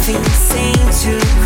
nothing seemed to